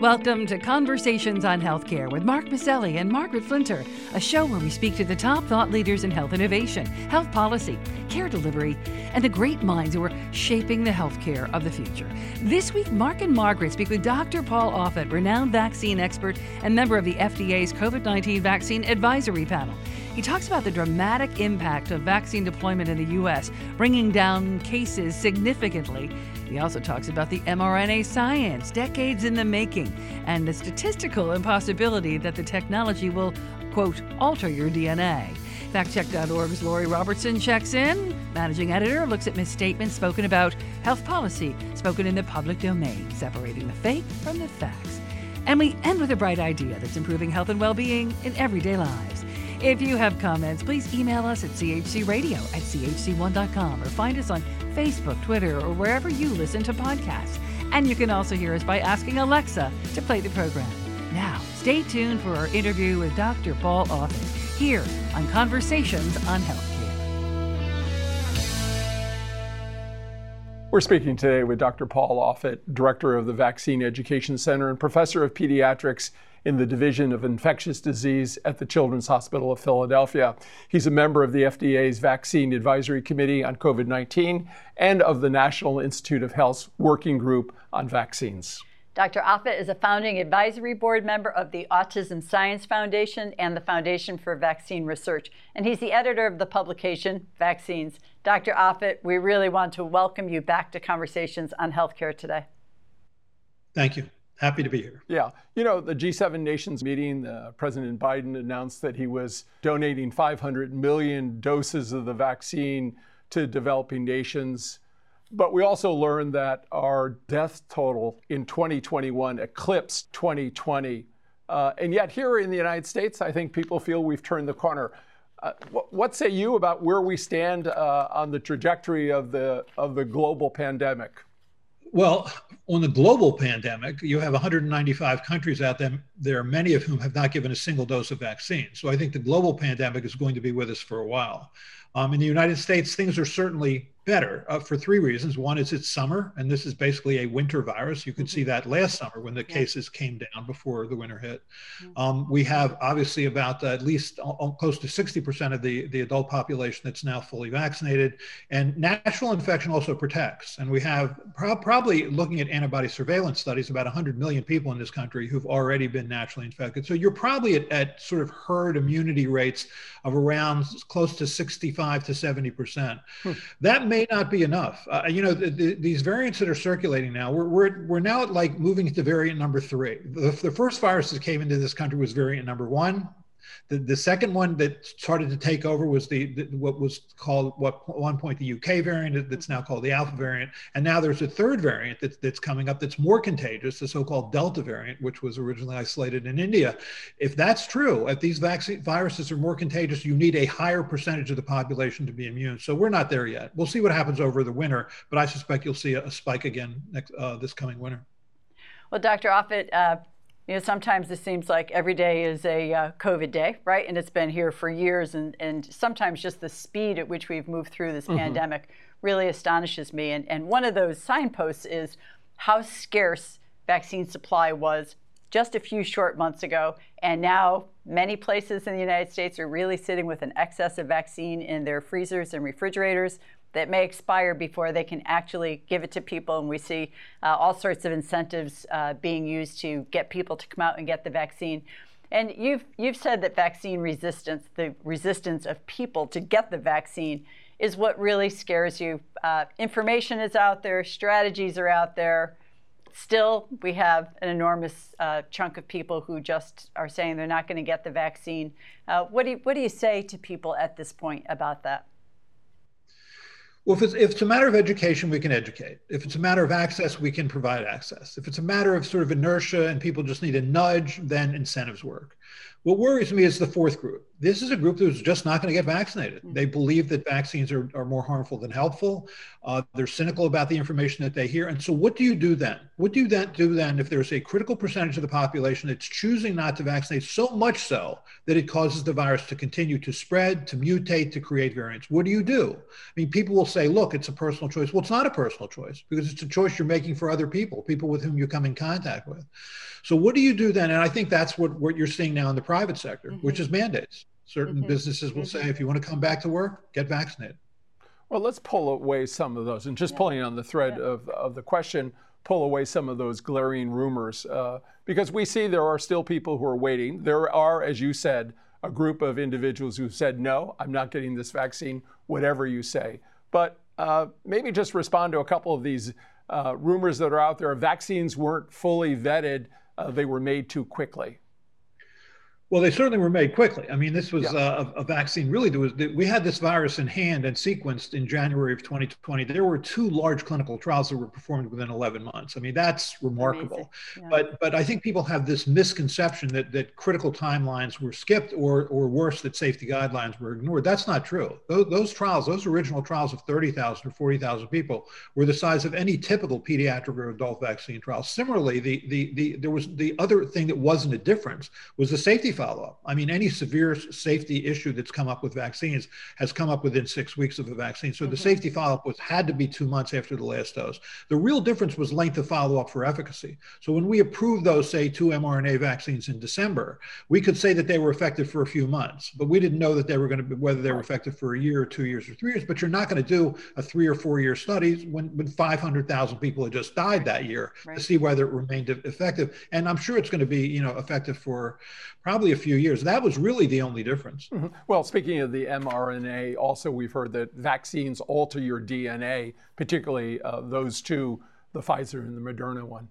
Welcome to Conversations on Healthcare with Mark Masselli and Margaret Flinter, a show where we speak to the top thought leaders in health innovation, health policy, care delivery, and the great minds who are shaping the healthcare of the future. This week, Mark and Margaret speak with Dr. Paul Offit, renowned vaccine expert and member of the FDA's COVID 19 Vaccine Advisory Panel. He talks about the dramatic impact of vaccine deployment in the U.S., bringing down cases significantly he also talks about the mRNA science, decades in the making, and the statistical impossibility that the technology will, quote, alter your DNA. FactCheck.org's Lori Robertson checks in. Managing editor looks at misstatements spoken about health policy, spoken in the public domain, separating the fake from the facts. And we end with a bright idea that's improving health and well being in everyday lives. If you have comments, please email us at chcradio at chc1.com or find us on Facebook, Twitter, or wherever you listen to podcasts. And you can also hear us by asking Alexa to play the program. Now, stay tuned for our interview with Dr. Paul Offit here on Conversations on Healthcare. We're speaking today with Dr. Paul Offit, Director of the Vaccine Education Center and Professor of Pediatrics in the Division of Infectious Disease at the Children's Hospital of Philadelphia. He's a member of the FDA's Vaccine Advisory Committee on COVID 19 and of the National Institute of Health's Working Group on Vaccines. Dr. Offit is a founding advisory board member of the Autism Science Foundation and the Foundation for Vaccine Research, and he's the editor of the publication Vaccines. Dr. Offit, we really want to welcome you back to Conversations on Healthcare today. Thank you. Happy to be here. Yeah. You know, the G7 nations meeting, uh, President Biden announced that he was donating 500 million doses of the vaccine to developing nations. But we also learned that our death total in 2021 eclipsed 2020. Uh, and yet, here in the United States, I think people feel we've turned the corner. Uh, what, what, say you about where we stand uh, on the trajectory of the, of the global pandemic? Well, on the global pandemic, you have 195 countries out there, there, many of whom have not given a single dose of vaccine. So I think the global pandemic is going to be with us for a while. Um, in the United States, things are certainly better uh, for three reasons. One is it's summer, and this is basically a winter virus. You could mm-hmm. see that last summer when the yeah. cases came down before the winter hit. Mm-hmm. Um, we have obviously about uh, at least uh, close to 60% of the, the adult population that's now fully vaccinated. And natural infection also protects. And we have pro- probably looking at antibody surveillance studies, about 100 million people in this country who've already been naturally infected. So you're probably at, at sort of herd immunity rates of around close to 65 to 70%. Hmm. That may not be enough. Uh, you know, the, the, these variants that are circulating now, we're, we're, we're now like moving to variant number three. The, the first virus that came into this country was variant number one. The, the second one that started to take over was the, the, what was called what one point the UK variant that's now called the Alpha variant, and now there's a third variant that's that's coming up that's more contagious, the so-called Delta variant, which was originally isolated in India. If that's true, if these vaccine viruses are more contagious, you need a higher percentage of the population to be immune. So we're not there yet. We'll see what happens over the winter, but I suspect you'll see a, a spike again next uh, this coming winter. Well, Dr. Offit, uh, you know, sometimes it seems like every day is a uh, COVID day, right? And it's been here for years. And, and sometimes just the speed at which we've moved through this mm-hmm. pandemic really astonishes me. And, and one of those signposts is how scarce vaccine supply was just a few short months ago. And now many places in the United States are really sitting with an excess of vaccine in their freezers and refrigerators that may expire before they can actually give it to people. And we see uh, all sorts of incentives uh, being used to get people to come out and get the vaccine. And you've, you've said that vaccine resistance, the resistance of people to get the vaccine, is what really scares you. Uh, information is out there, strategies are out there. Still, we have an enormous uh, chunk of people who just are saying they're not going to get the vaccine. Uh, what, do you, what do you say to people at this point about that? Well, if it's, if it's a matter of education, we can educate. If it's a matter of access, we can provide access. If it's a matter of sort of inertia and people just need a nudge, then incentives work. What worries me is the fourth group. This is a group who's just not going to get vaccinated. They believe that vaccines are, are more harmful than helpful. Uh, they're cynical about the information that they hear. And so, what do you do then? What do you then do then if there's a critical percentage of the population that's choosing not to vaccinate so much so that it causes the virus to continue to spread, to mutate, to create variants? What do you do? I mean, people will say, look, it's a personal choice. Well, it's not a personal choice because it's a choice you're making for other people, people with whom you come in contact with. So what do you do then? And I think that's what, what you're seeing now in the private sector, mm-hmm. which is mandates. Certain mm-hmm. businesses will mm-hmm. say, if you want to come back to work, get vaccinated. Well, let's pull away some of those. And just yeah. pulling on the thread yeah. of, of the question, pull away some of those glaring rumors. Uh, because we see there are still people who are waiting. There are, as you said, a group of individuals who said, no, I'm not getting this vaccine, whatever you say. But uh, maybe just respond to a couple of these uh, rumors that are out there. Vaccines weren't fully vetted, uh, they were made too quickly. Well, they certainly were made quickly. I mean, this was yeah. Uh, a, vaccine. Really, there was we had this virus in hand and sequenced in January of 2020. There were two large clinical trials that were performed within 11 months. I mean, that's remarkable. Yeah. But but I think people have this misconception that that critical timelines were skipped, or or worse, that safety guidelines were ignored. That's not true. Those, those trials, those original trials of 30,000 or 40,000 people, were the size of any typical pediatric or adult vaccine trial. Similarly, the the the there was the other thing that wasn't a difference was the safety follow up. I mean, any severe safety issue that's come up with vaccines has come up within six weeks of a vaccine. So mm-hmm. the safety follow up was had to be two months after the last dose. The real difference was length of follow up for efficacy. So when we approved those, say, two mRNA vaccines in December, we could say that they were effective for a few months, but we didn't know that they were going to be whether they were effective for a year or two years or three years. But you're not going to do a three or four year study when, when 500,000 people had just died that year right. to see whether it remained effective. And I'm sure it's going to be, you know, effective for probably a few years. That was really the only difference. Mm-hmm. Well, speaking of the mRNA, also we've heard that vaccines alter your DNA, particularly uh, those two, the Pfizer and the Moderna one.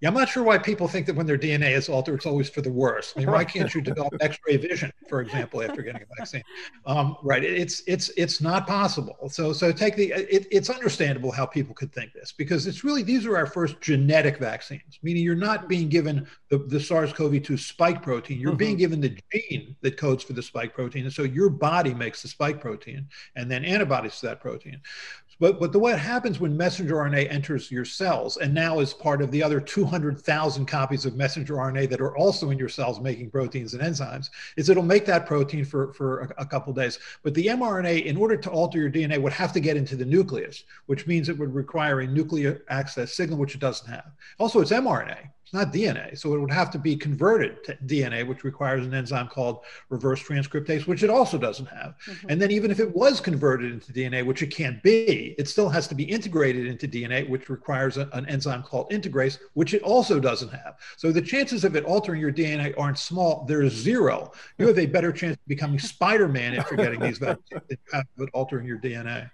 Yeah, I'm not sure why people think that when their DNA is altered, it's always for the worse. I mean, why can't you develop X-ray vision, for example, after getting a vaccine? Um, right? It's it's it's not possible. So so take the. It, it's understandable how people could think this because it's really these are our first genetic vaccines, meaning you're not being given the, the SARS-CoV-2 spike protein. You're mm-hmm. being given the gene that codes for the spike protein, and so your body makes the spike protein and then antibodies to that protein. But, but the what happens when messenger RNA enters your cells and now is part of the other 200,000 copies of messenger RNA that are also in your cells making proteins and enzymes is it'll make that protein for, for a, a couple days. But the mRNA, in order to alter your DNA, would have to get into the nucleus, which means it would require a nuclear access signal, which it doesn't have. Also, it's mRNA. It's not DNA. So it would have to be converted to DNA, which requires an enzyme called reverse transcriptase, which it also doesn't have. Mm-hmm. And then even if it was converted into DNA, which it can't be, it still has to be integrated into DNA, which requires a, an enzyme called integrase, which it also doesn't have. So the chances of it altering your DNA aren't small. There's zero. You have a better chance of becoming Spider-Man if you're getting these vaccines than you have of it altering your DNA.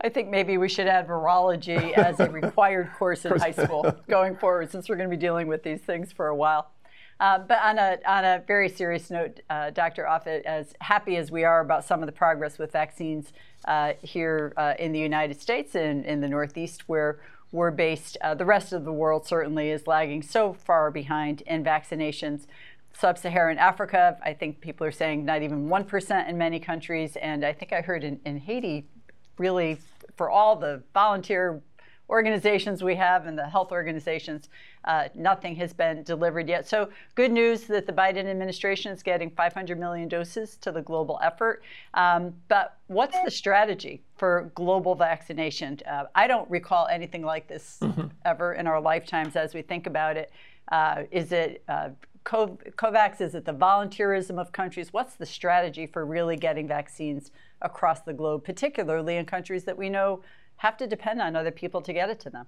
I think maybe we should add virology as a required course in high school going forward, since we're going to be dealing with these things for a while. Uh, but on a, on a very serious note, uh, Dr. Offit, as happy as we are about some of the progress with vaccines uh, here uh, in the United States and in the Northeast, where we're based, uh, the rest of the world certainly is lagging so far behind in vaccinations. Sub Saharan Africa, I think people are saying not even 1% in many countries. And I think I heard in, in Haiti, really for all the volunteer organizations we have and the health organizations, uh, nothing has been delivered yet. So, good news that the Biden administration is getting 500 million doses to the global effort. Um, but what's the strategy for global vaccination? Uh, I don't recall anything like this mm-hmm. ever in our lifetimes as we think about it. Uh, is it uh, COVAX? Is it the volunteerism of countries? What's the strategy for really getting vaccines across the globe, particularly in countries that we know have to depend on other people to get it to them?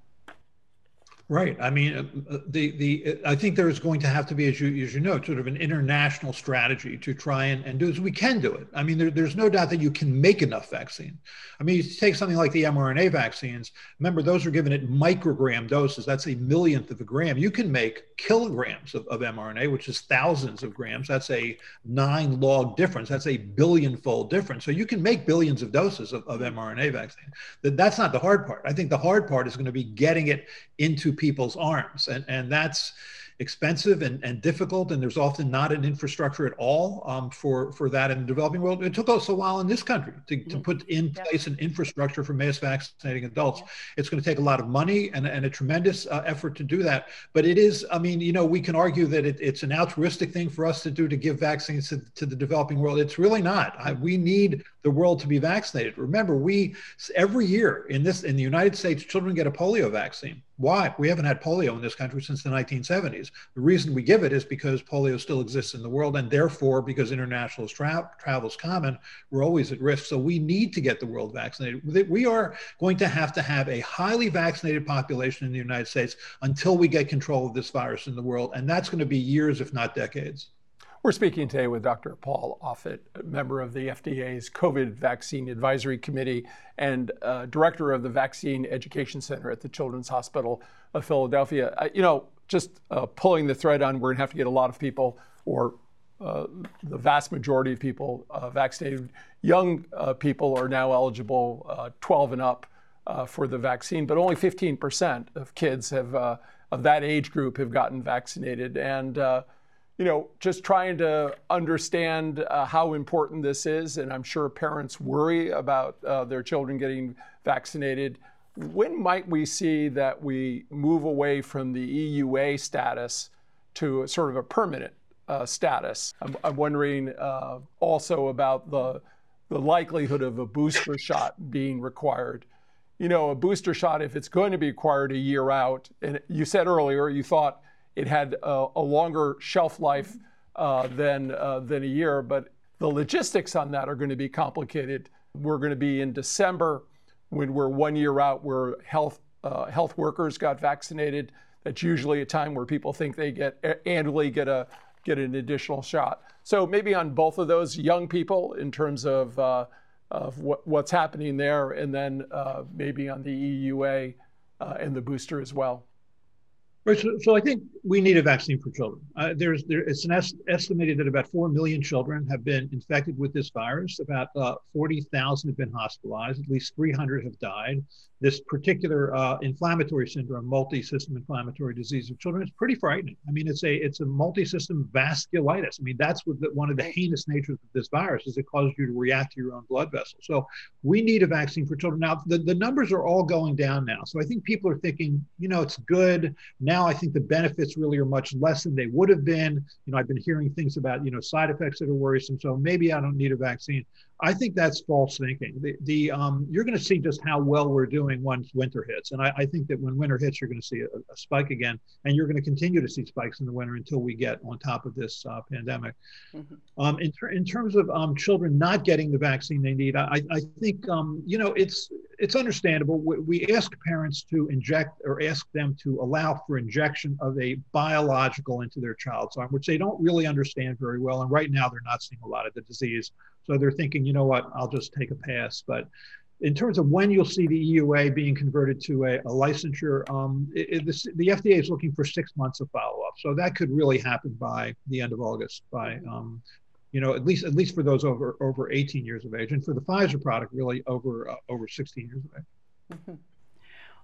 Right. I mean, uh, uh, the the I think there is going to have to be, as you as you know, sort of an international strategy to try and, and do this. We can do it. I mean, there, there's no doubt that you can make enough vaccine. I mean, you take something like the mRNA vaccines. Remember, those are given at microgram doses. That's a millionth of a gram. You can make kilograms of, of mRNA, which is thousands of grams. That's a nine log difference. That's a billion fold difference. So you can make billions of doses of, of mRNA vaccine. That, that's not the hard part. I think the hard part is going to be getting it into people's arms. And, and that's, expensive and, and difficult, and there's often not an infrastructure at all um, for, for that in the developing world. It took us a while in this country to, to put in place an infrastructure for mass vaccinating adults. It's going to take a lot of money and, and a tremendous uh, effort to do that. But it is, I mean, you know, we can argue that it, it's an altruistic thing for us to do to give vaccines to, to the developing world. It's really not. I, we need the world to be vaccinated. Remember, we every year in this in the United States, children get a polio vaccine. Why? We haven't had polio in this country since the 1970s. The reason we give it is because polio still exists in the world, and therefore, because international tra- travel is common, we're always at risk. So we need to get the world vaccinated. We are going to have to have a highly vaccinated population in the United States until we get control of this virus in the world, and that's going to be years, if not decades. We're speaking today with Dr. Paul Offit, member of the FDA's COVID Vaccine Advisory Committee and uh, director of the Vaccine Education Center at the Children's Hospital of Philadelphia. Uh, you know, just uh, pulling the thread on, we're going to have to get a lot of people, or uh, the vast majority of people, uh, vaccinated. Young uh, people are now eligible, 12 and up, for the vaccine, but only 15% of kids have of that age group have gotten vaccinated, and you know, just trying to understand uh, how important this is, and I'm sure parents worry about uh, their children getting vaccinated. When might we see that we move away from the EUA status to sort of a permanent uh, status? I'm, I'm wondering uh, also about the the likelihood of a booster shot being required. You know, a booster shot, if it's going to be required a year out, and you said earlier you thought it had a, a longer shelf life uh, than, uh, than a year, but the logistics on that are going to be complicated. We're going to be in December when we're one year out where health, uh, health workers got vaccinated. That's usually a time where people think they get annually get a get an additional shot. So maybe on both of those young people in terms of uh, of what, what's happening there, and then uh, maybe on the EUA uh, and the booster as well. Right. So, so I think we need a vaccine for children. Uh, there's there, it's an est- estimated that about four million children have been infected with this virus. About uh, forty thousand have been hospitalized. At least three hundred have died. This particular uh, inflammatory syndrome, multi-system inflammatory disease of children, is pretty frightening. I mean, it's a it's a multi-system vasculitis. I mean, that's what the, one of the heinous natures of this virus is. It causes you to react to your own blood vessels. So we need a vaccine for children. Now the, the numbers are all going down now. So I think people are thinking, you know, it's good now now I think the benefits really are much less than they would have been. You know, I've been hearing things about, you know, side effects that are worrisome. So maybe I don't need a vaccine. I think that's false thinking. The, the um, you're going to see just how well we're doing once winter hits, and I, I think that when winter hits, you're going to see a, a, spike again, and you're going to continue to see spikes in the winter until we get on top of this uh, pandemic. Mm-hmm. Um, in, ter- in terms of um, children not getting the vaccine they need, I, I think um, you know it's it's understandable. We, we ask parents to inject or ask them to allow for injection of a biological into their child's arm, which they don't really understand very well, and right now they're not seeing a lot of the disease. So they're thinking, you know what, I'll just take a pass. But in terms of when you'll see the EUA being converted to a, a licensure, um, it, it, the FDA is looking for six months of follow-up. So that could really happen by the end of August, by um, you know, at least at least for those over over 18 years of age, and for the Pfizer product, really over uh, over 16 years of age. Mm-hmm.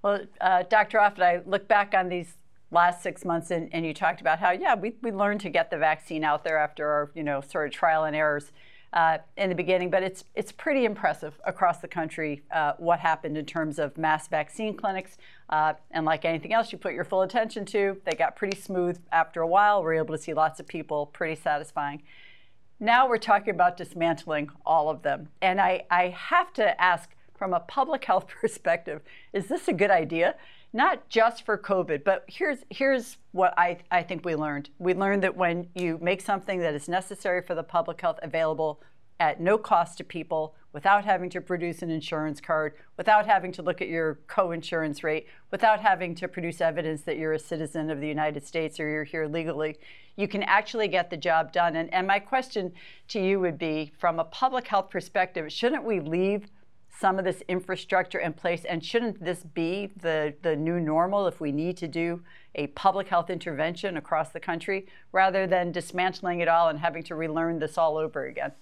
Well, uh, Dr. Offit, I look back on these last six months, and, and you talked about how yeah, we we learned to get the vaccine out there after our you know sort of trial and errors uh, in the beginning, but it's it's pretty impressive across the country uh, what happened in terms of mass vaccine clinics. Uh, and like anything else, you put your full attention to, they got pretty smooth after a while. We're able to see lots of people, pretty satisfying. Now we're talking about dismantling all of them, and I, I have to ask from a public health perspective, is this a good idea? Not just for COVID, but here's here's what I, I think we learned. We learned that when you make something that is necessary for the public health available at no cost to people, without having to produce an insurance card, without having to look at your co-insurance rate, without having to produce evidence that you're a citizen of the United States or you're here legally, you can actually get the job done. And, and my question to you would be, from a public health perspective, shouldn't we leave some of this infrastructure in place? And shouldn't this be the, the new normal if we need to do a public health intervention across the country rather than dismantling it all and having to relearn this all over again?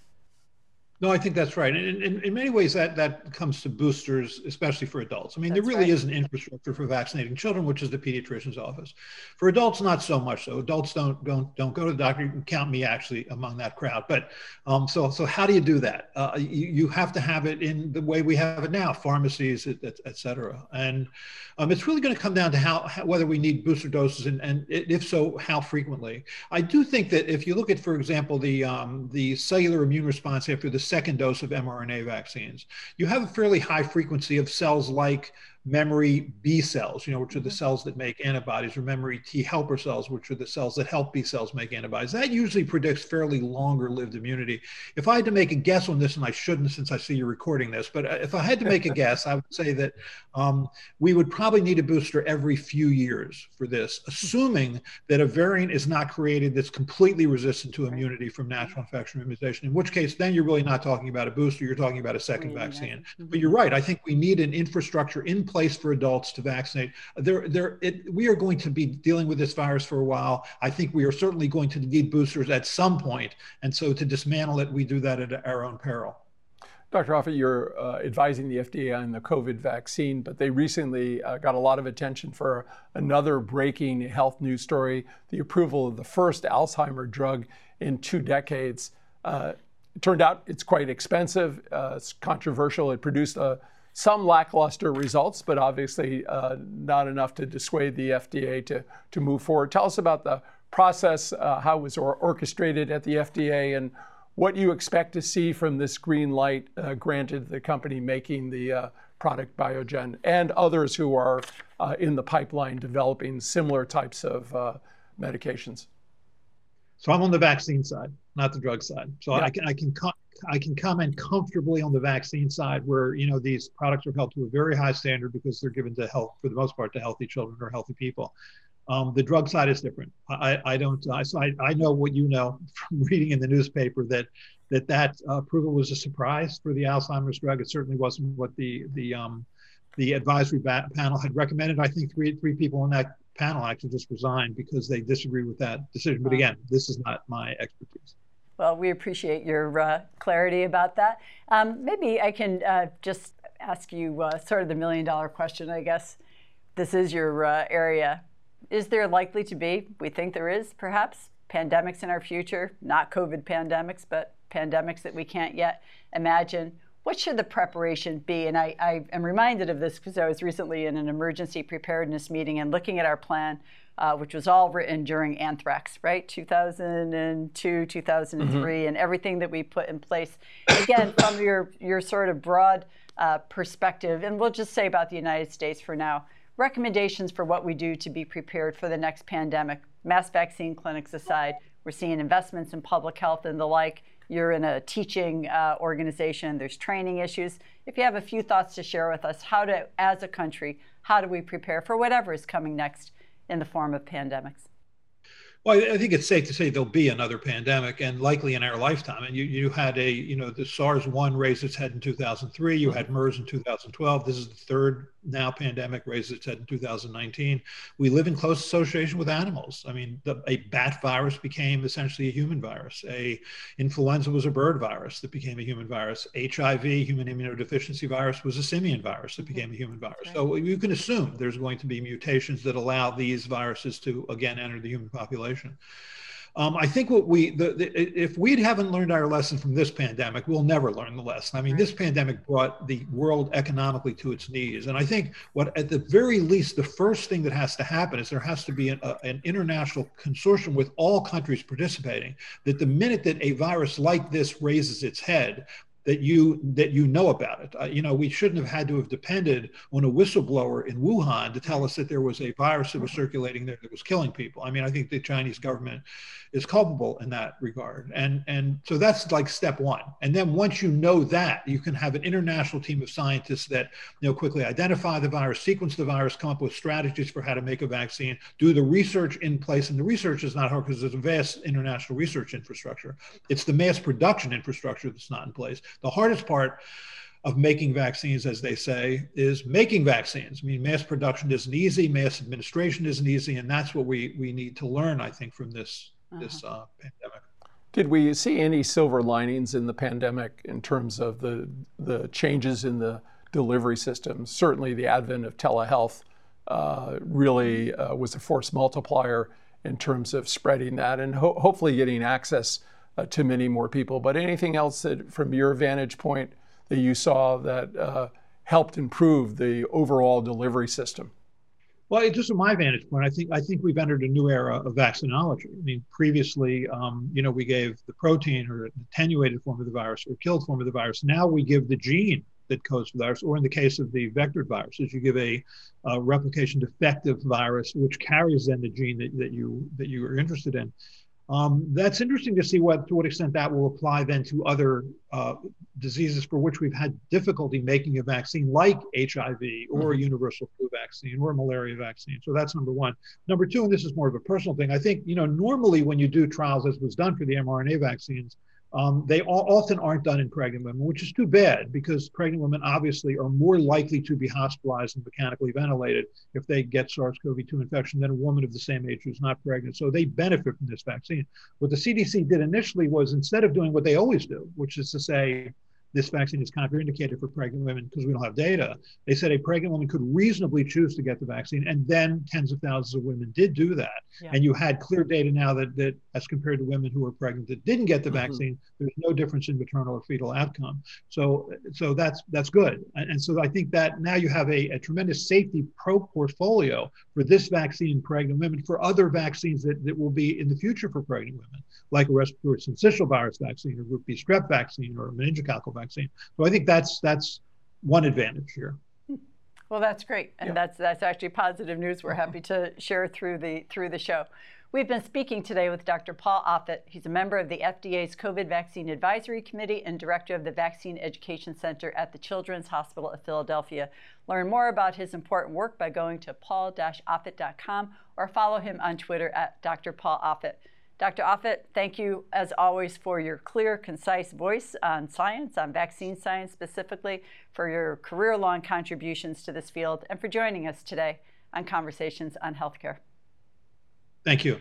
No, I think that's right. And in, in, many ways, that, that comes to boosters, especially for adults. I mean, that's there really right. is an infrastructure for vaccinating children, which is the pediatrician's office. For adults, not so much so. Adults don't don't don't go to the doctor. You can count me actually among that crowd. But um, so so how do you do that? Uh, you, you have to have it in the way we have it now, pharmacies, et, et, et cetera. And um, it's really going to come down to how, how, whether we need booster doses and, and if so, how frequently. I do think that if you look at, for example, the um, the cellular immune response after the second dose of mRNA vaccines, you have a fairly high frequency of cells like memory B cells, you know, which are the cells that make antibodies, or memory T helper cells, which are the cells that help B cells make antibodies. That usually predicts fairly longer lived immunity. If I had to make a guess on this, and I shouldn't since I see you recording this, but uh, if I had to make a guess, I would say that um, we would probably need a booster every few years for this, assuming that a variant is not created that's completely resistant to immunity from natural infection or immunization, in which case then you're really not talking about a booster, you're talking about a second vaccine. But you're right, I think we need an infrastructure in place for adults to vaccinate. There, there, it, we are going to be dealing with this virus for a while. I think we are certainly going to need boosters at some point, and so to dismantle it, we do that at our own peril. Dr. Offit, you're uh, advising the FDA on the COVID vaccine, but they recently uh, got a lot of attention for another breaking health news story the approval of the first Alzheimer drug in two decades. Uh, it turned out it's quite expensive, uh, it's controversial. It produced a some lackluster results, but obviously uh, not enough to dissuade the FDA to, to move forward. Tell us about the process, uh, how it was or orchestrated at the FDA, and what you expect to see from this green light uh, granted the company making the uh, product Biogen and others who are uh, in the pipeline developing similar types of uh, medications. So I'm on the vaccine side, not the drug side. So yeah. I can I can I can comment comfortably on the vaccine side, where you know these products are held to a very high standard because they're given to health, for the most part, to healthy children or healthy people. Um, the drug side is different. I, I don't. I, so I, I know what you know from reading in the newspaper that that that uh, approval was a surprise for the Alzheimer's drug. It certainly wasn't what the the um, the advisory panel had recommended. I think three three people on that panel actually just resigned because they disagree with that decision. But again, this is not my expertise. Well, we appreciate your uh, clarity about that. Um, maybe I can uh, just ask you uh, sort of the million dollar question, I guess. This is your uh, area. Is there likely to be, we think there is perhaps, pandemics in our future? Not COVID pandemics, but pandemics that we can't yet imagine. What should the preparation be? And I, I am reminded of this because I was recently in an emergency preparedness meeting and looking at our plan uh, which was all written during anthrax, right? 2002, 2003, mm-hmm. and everything that we put in place. Again, from your, your sort of broad uh, perspective, and we'll just say about the United States for now, recommendations for what we do to be prepared for the next pandemic, mass vaccine clinics aside, we're seeing investments in public health and the like. You're in a teaching uh, organization, there's training issues. If you have a few thoughts to share with us, how to, as a country, how do we prepare for whatever is coming next in the form of pandemics? Well, I think it's safe to say there'll be another pandemic, and likely in our lifetime. And you, you had a, you know, the SARS one raised its head in 2003. You had MERS in 2012. This is the third now pandemic raised its head in 2019. We live in close association with animals. I mean, the, a bat virus became essentially a human virus. A influenza was a bird virus that became a human virus. HIV, human immunodeficiency virus, was a simian virus that became a human virus. Right. So you can assume there's going to be mutations that allow these viruses to again enter the human population. Um, I think what we, the, the, if we haven't learned our lesson from this pandemic, we'll never learn the lesson. I mean, this pandemic brought the world economically to its knees. And I think what, at the very least, the first thing that has to happen is there has to be an, a, an international consortium with all countries participating. That the minute that a virus like this raises its head, that you that you know about it. Uh, you know, we shouldn't have had to have depended on a whistleblower in Wuhan to tell us that there was a virus that was circulating there that was killing people. I mean, I think the Chinese government is culpable in that regard. And, and so that's like step one. And then once you know that, you can have an international team of scientists that you know, quickly identify the virus, sequence the virus, come up with strategies for how to make a vaccine, do the research in place. And the research is not hard because there's a vast international research infrastructure. It's the mass production infrastructure that's not in place. The hardest part of making vaccines, as they say, is making vaccines. I mean, mass production isn't easy, mass administration isn't easy, and that's what we we need to learn, I think, from this uh-huh. this uh, pandemic. Did we see any silver linings in the pandemic in terms of the the changes in the delivery systems? Certainly, the advent of telehealth uh, really uh, was a force multiplier in terms of spreading that and ho- hopefully getting access uh, to many more people. But anything else that, from your vantage point, that you saw that uh, helped improve the overall delivery system? Well, just from my vantage point, I think I think we've entered a new era of vaccinology. I mean, previously, um, you know, we gave the protein or attenuated form of the virus or killed form of the virus. Now we give the gene that codes for the virus, or in the case of the vectored viruses, you give a, a replication defective virus which carries then the gene that, that you that you are interested in. Um, that's interesting to see what to what extent that will apply then to other uh, diseases for which we've had difficulty making a vaccine, like HIV or mm-hmm. a universal flu vaccine or a malaria vaccine. So that's number one. Number two, and this is more of a personal thing. I think you know normally when you do trials, as was done for the mRNA vaccines, um, they all, often aren't done in pregnant women, which is too bad because pregnant women obviously are more likely to be hospitalized and mechanically ventilated if they get SARS-CoV-2 infection than a woman of the same age who's not pregnant. So they benefit from this vaccine. What the CDC did initially was instead of doing what they always do, which is to say, this vaccine is contraindicated for pregnant women because we don't have data. They said a pregnant woman could reasonably choose to get the vaccine, and then tens of thousands of women did do that. Yeah. And you had clear data now that, that, as compared to women who were pregnant that didn't get the mm-hmm. vaccine, there's no difference in maternal or fetal outcome. So, so that's that's good. And, and so I think that now you have a, a tremendous safety pro portfolio for this vaccine in pregnant women, for other vaccines that, that will be in the future for pregnant women, like a respiratory syncytial virus vaccine or group B strep vaccine or a meningococcal vaccine. So I think that's that's one advantage here. Well, that's great, and yeah. that's that's actually positive news. We're happy to share through the through the show. We've been speaking today with Dr. Paul Offit. He's a member of the FDA's COVID Vaccine Advisory Committee and director of the Vaccine Education Center at the Children's Hospital of Philadelphia. Learn more about his important work by going to paul-offit.com or follow him on Twitter at Dr. Paul Offit. Dr. Offit, thank you as always for your clear, concise voice on science, on vaccine science specifically, for your career long contributions to this field, and for joining us today on Conversations on Healthcare. Thank you.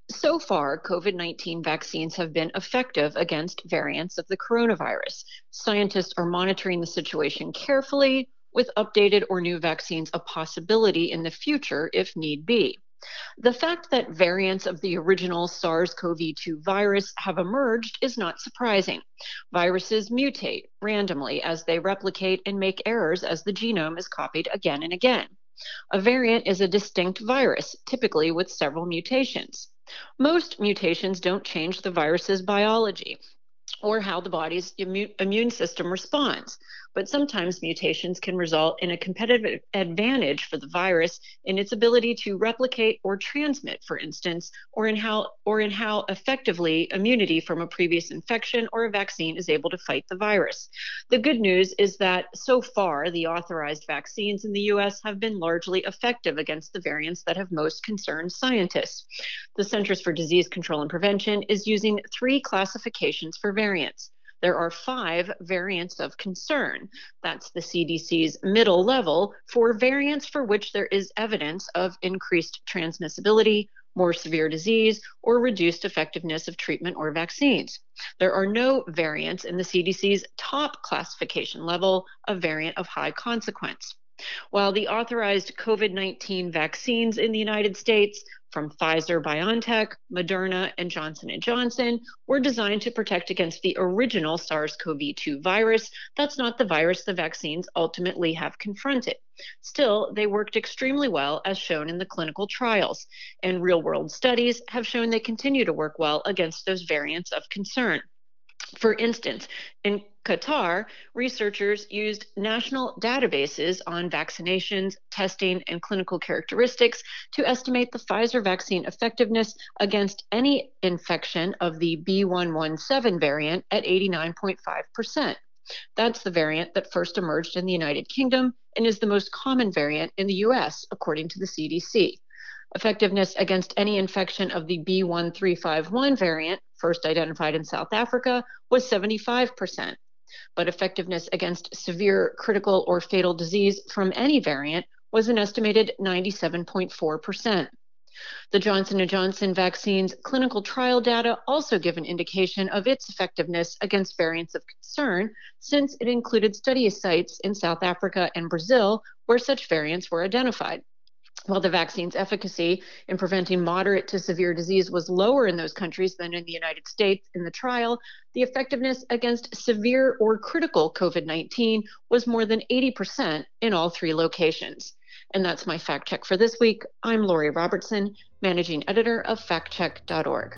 So far, COVID 19 vaccines have been effective against variants of the coronavirus. Scientists are monitoring the situation carefully, with updated or new vaccines a possibility in the future if need be. The fact that variants of the original SARS CoV 2 virus have emerged is not surprising. Viruses mutate randomly as they replicate and make errors as the genome is copied again and again. A variant is a distinct virus, typically with several mutations. Most mutations don't change the virus's biology or how the body's immune system responds but sometimes mutations can result in a competitive advantage for the virus in its ability to replicate or transmit, for instance, or in how or in how effectively immunity from a previous infection or a vaccine is able to fight the virus. The good news is that so far the authorized vaccines in the US have been largely effective against the variants that have most concerned scientists. The Centers for Disease Control and Prevention is using three classifications for variants there are five variants of concern. That's the CDC's middle level for variants for which there is evidence of increased transmissibility, more severe disease, or reduced effectiveness of treatment or vaccines. There are no variants in the CDC's top classification level, a variant of high consequence. While the authorized COVID 19 vaccines in the United States from Pfizer BioNTech, Moderna, and Johnson & Johnson were designed to protect against the original SARS-CoV-2 virus. That's not the virus the vaccines ultimately have confronted. Still, they worked extremely well as shown in the clinical trials, and real-world studies have shown they continue to work well against those variants of concern. For instance, in Qatar, researchers used national databases on vaccinations, testing, and clinical characteristics to estimate the Pfizer vaccine effectiveness against any infection of the B117 variant at 89.5%. That's the variant that first emerged in the United Kingdom and is the most common variant in the US, according to the CDC. Effectiveness against any infection of the B1351 variant, first identified in South Africa, was 75%. But effectiveness against severe, critical, or fatal disease from any variant was an estimated 97.4%. The Johnson & Johnson vaccine's clinical trial data also give an indication of its effectiveness against variants of concern since it included study sites in South Africa and Brazil where such variants were identified. While the vaccine's efficacy in preventing moderate to severe disease was lower in those countries than in the United States in the trial, the effectiveness against severe or critical COVID 19 was more than 80% in all three locations. And that's my fact check for this week. I'm Lori Robertson, managing editor of factcheck.org.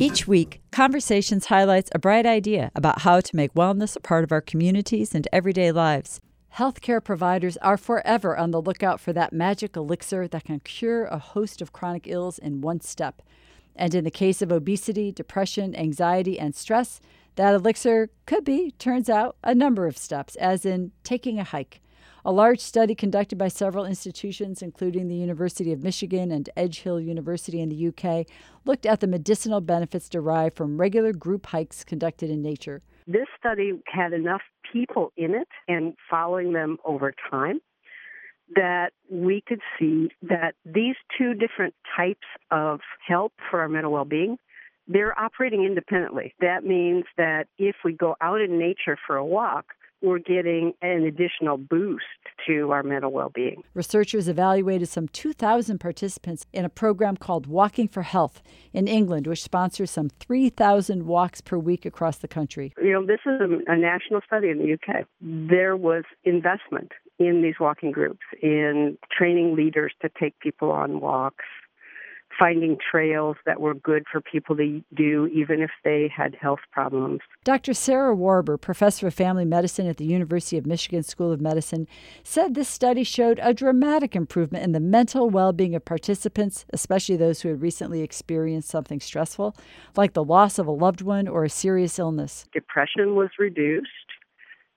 Each week, Conversations highlights a bright idea about how to make wellness a part of our communities and everyday lives. Healthcare providers are forever on the lookout for that magic elixir that can cure a host of chronic ills in one step. And in the case of obesity, depression, anxiety, and stress, that elixir could be, turns out, a number of steps, as in taking a hike. A large study conducted by several institutions, including the University of Michigan and Edge Hill University in the UK, looked at the medicinal benefits derived from regular group hikes conducted in nature. This study had enough people in it and following them over time that we could see that these two different types of help for our mental well being they're operating independently. That means that if we go out in nature for a walk, we're getting an additional boost to our mental well being. Researchers evaluated some 2,000 participants in a program called Walking for Health in England, which sponsors some 3,000 walks per week across the country. You know, this is a, a national study in the UK. There was investment in these walking groups, in training leaders to take people on walks, finding trails that were good for people to do even if they had health problems. Dr. Sarah Warber, professor of family medicine at the University of Michigan School of Medicine, said this study showed a dramatic improvement in the mental well being of participants, especially those who had recently experienced something stressful, like the loss of a loved one or a serious illness. Depression was reduced,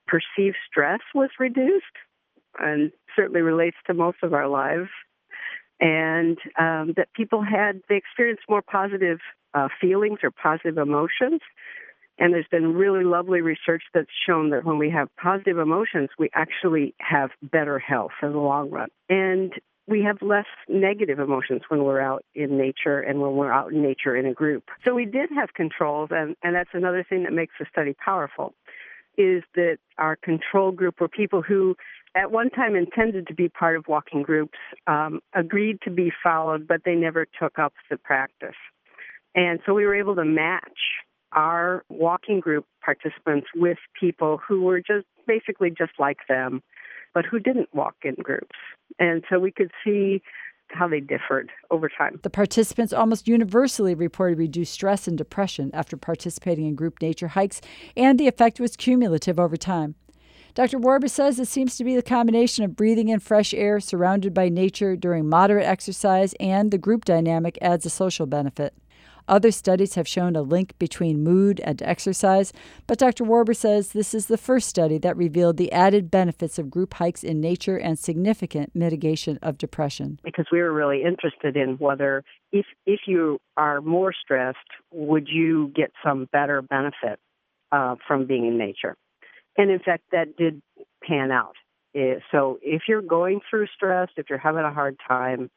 perceived stress was reduced, and certainly relates to most of our lives and um, that people had they experienced more positive uh, feelings or positive emotions. And there's been really lovely research that's shown that when we have positive emotions, we actually have better health in the long run. And we have less negative emotions when we're out in nature and when we're out in nature in a group. So we did have controls, and, and that's another thing that makes the study powerful, is that our control group were people who at one time intended to be part of walking groups, um, agreed to be followed, but they never took up the practice. And so we were able to match our walking group participants with people who were just basically just like them, but who didn't walk in groups. And so we could see how they differed over time. The participants almost universally reported reduced stress and depression after participating in group nature hikes, and the effect was cumulative over time. Dr. Warber says it seems to be the combination of breathing in fresh air surrounded by nature during moderate exercise and the group dynamic adds a social benefit. Other studies have shown a link between mood and exercise, but Dr. Warber says this is the first study that revealed the added benefits of group hikes in nature and significant mitigation of depression. Because we were really interested in whether, if, if you are more stressed, would you get some better benefit uh, from being in nature? And in fact, that did pan out. So if you're going through stress, if you're having a hard time,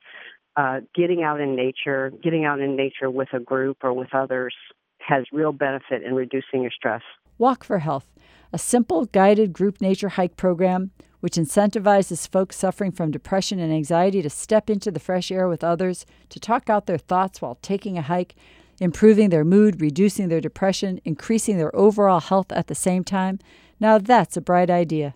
uh, getting out in nature, getting out in nature with a group or with others has real benefit in reducing your stress. Walk for Health, a simple guided group nature hike program which incentivizes folks suffering from depression and anxiety to step into the fresh air with others, to talk out their thoughts while taking a hike, improving their mood, reducing their depression, increasing their overall health at the same time. Now that's a bright idea.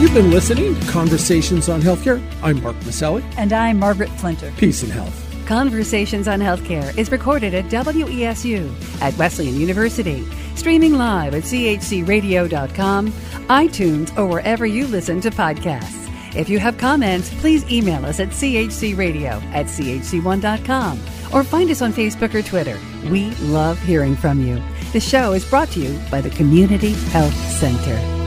You've been listening to Conversations on Healthcare. I'm Mark Masselli. And I'm Margaret Flinter. Peace and health. Conversations on Healthcare is recorded at WESU at Wesleyan University, streaming live at chcradio.com, iTunes, or wherever you listen to podcasts. If you have comments, please email us at chcradio at chc1.com or find us on Facebook or Twitter. We love hearing from you. The show is brought to you by the Community Health Center.